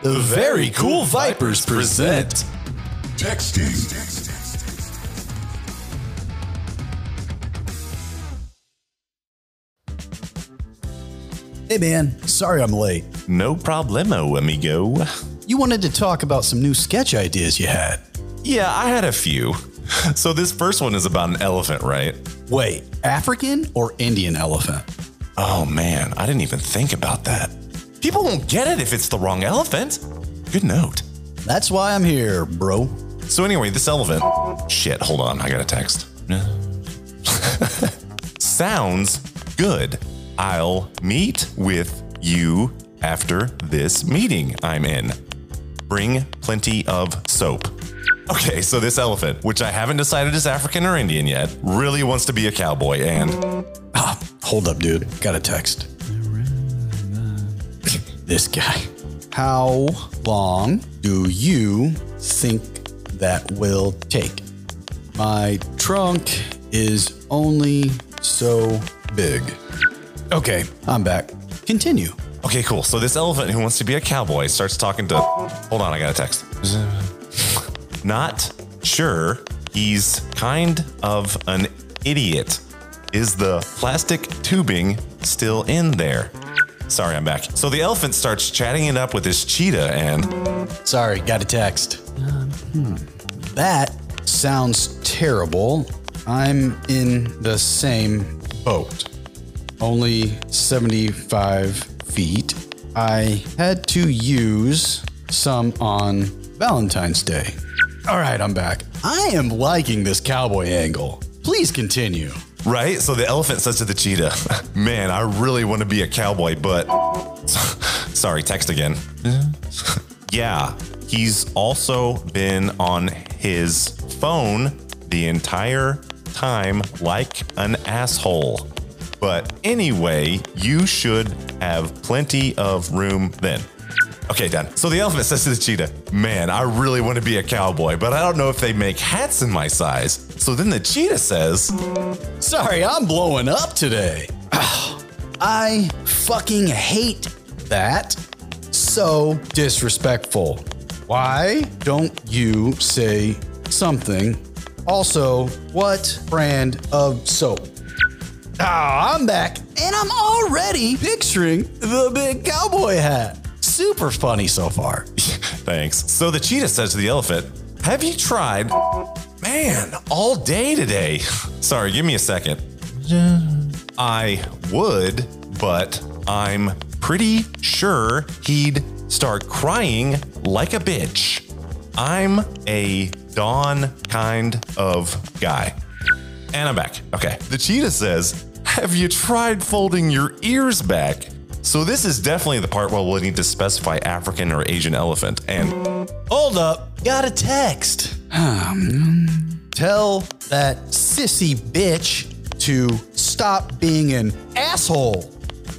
The Very Cool Vipers present Texting. Hey man, sorry I'm late. No problemo, amigo. You wanted to talk about some new sketch ideas you had. Yeah, I had a few. So this first one is about an elephant, right? Wait, African or Indian elephant? Oh man, I didn't even think about that. People won't get it if it's the wrong elephant. Good note. That's why I'm here, bro. So anyway, this elephant. Shit, hold on, I got a text. Sounds good. I'll meet with you after this meeting I'm in. Bring plenty of soap. Okay, so this elephant, which I haven't decided is African or Indian yet, really wants to be a cowboy and Ah, hold up, dude. Got a text. This guy. How long do you think that will take? My trunk is only so big. Okay, I'm back. Continue. Okay, cool. So this elephant who wants to be a cowboy starts talking to. Hold on, I got a text. Not sure. He's kind of an idiot. Is the plastic tubing still in there? Sorry, I'm back. So the elephant starts chatting it up with his cheetah and. Sorry, got a text. Um, hmm. That sounds terrible. I'm in the same boat. Only 75 feet. I had to use some on Valentine's Day. All right, I'm back. I am liking this cowboy angle. Please continue. Right? So the elephant says to the cheetah, Man, I really want to be a cowboy, but. Sorry, text again. yeah, he's also been on his phone the entire time like an asshole. But anyway, you should have plenty of room then. Okay, done. So the elephant says to the cheetah, Man, I really want to be a cowboy, but I don't know if they make hats in my size. So then the cheetah says, Sorry, I'm blowing up today. I fucking hate that. So disrespectful. Why don't you say something? Also, what brand of soap? Ah, I'm back and I'm already picturing the big cowboy hat. Super funny so far. Thanks. So the cheetah says to the elephant, Have you tried? Man, all day today. Sorry, give me a second. I would, but I'm pretty sure he'd start crying like a bitch. I'm a Dawn kind of guy. And I'm back. Okay. The cheetah says, Have you tried folding your ears back? So this is definitely the part where we'll need to specify African or Asian elephant. And Hold up, got a text. Ah, Tell that sissy bitch to stop being an asshole.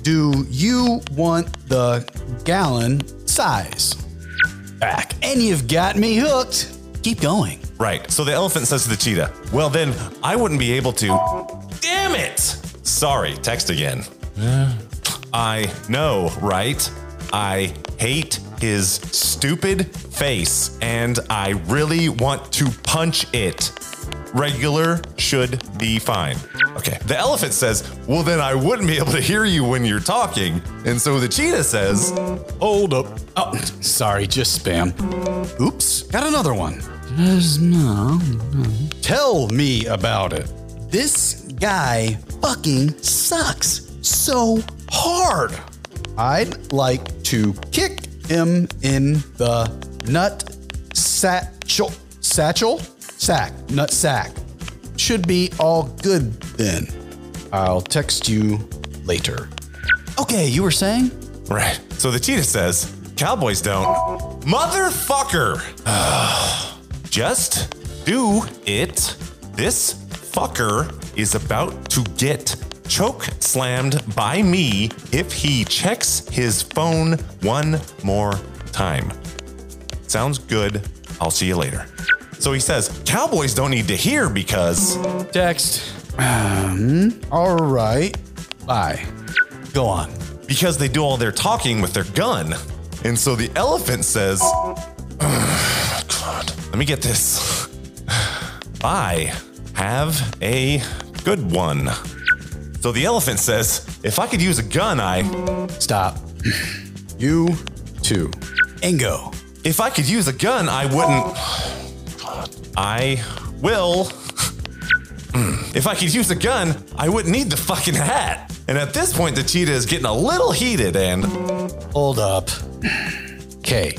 Do you want the gallon size? Back. And you've got me hooked. Keep going. Right. So the elephant says to the cheetah, Well, then I wouldn't be able to. Damn it! Sorry, text again. I know, right? I hate his stupid face and I really want to punch it. Regular should be fine. Okay. The elephant says, Well, then I wouldn't be able to hear you when you're talking. And so the cheetah says, Hold up. Oh, sorry, just spam. Oops, got another one. Tell me about it. This guy fucking sucks so hard. I'd like to kick him in the nut satchel. Satchel? Sack. Nut sack. Should be all good then. I'll text you later. Okay, you were saying? Right. So the cheetah says, Cowboys don't. Motherfucker! Just do it. This fucker is about to get choke slammed by me if he checks his phone one more time. Sounds good. I'll see you later. So he says, Cowboys don't need to hear because. Text. Um, all right. Bye. Go on. because they do all their talking with their gun. And so the elephant says, God, let me get this. I have a good one. So the elephant says, if I could use a gun, I. Stop. You too. Ingo. If I could use a gun, I wouldn't. I will. If I could use a gun, I wouldn't need the fucking hat. And at this point, the cheetah is getting a little heated and. Hold up. Okay.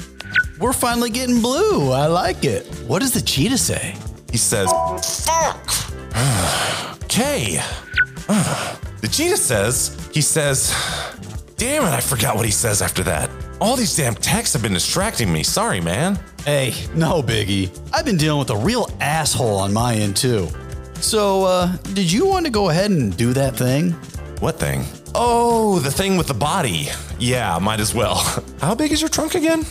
We're finally getting blue. I like it. What does the cheetah say? He says, Fuck! Okay. The cheetah says, he says, Damn it, I forgot what he says after that. All these damn texts have been distracting me. Sorry, man. Hey, no biggie. I've been dealing with a real asshole on my end too. So, uh, did you want to go ahead and do that thing? What thing? Oh, the thing with the body. Yeah, might as well. How big is your trunk again?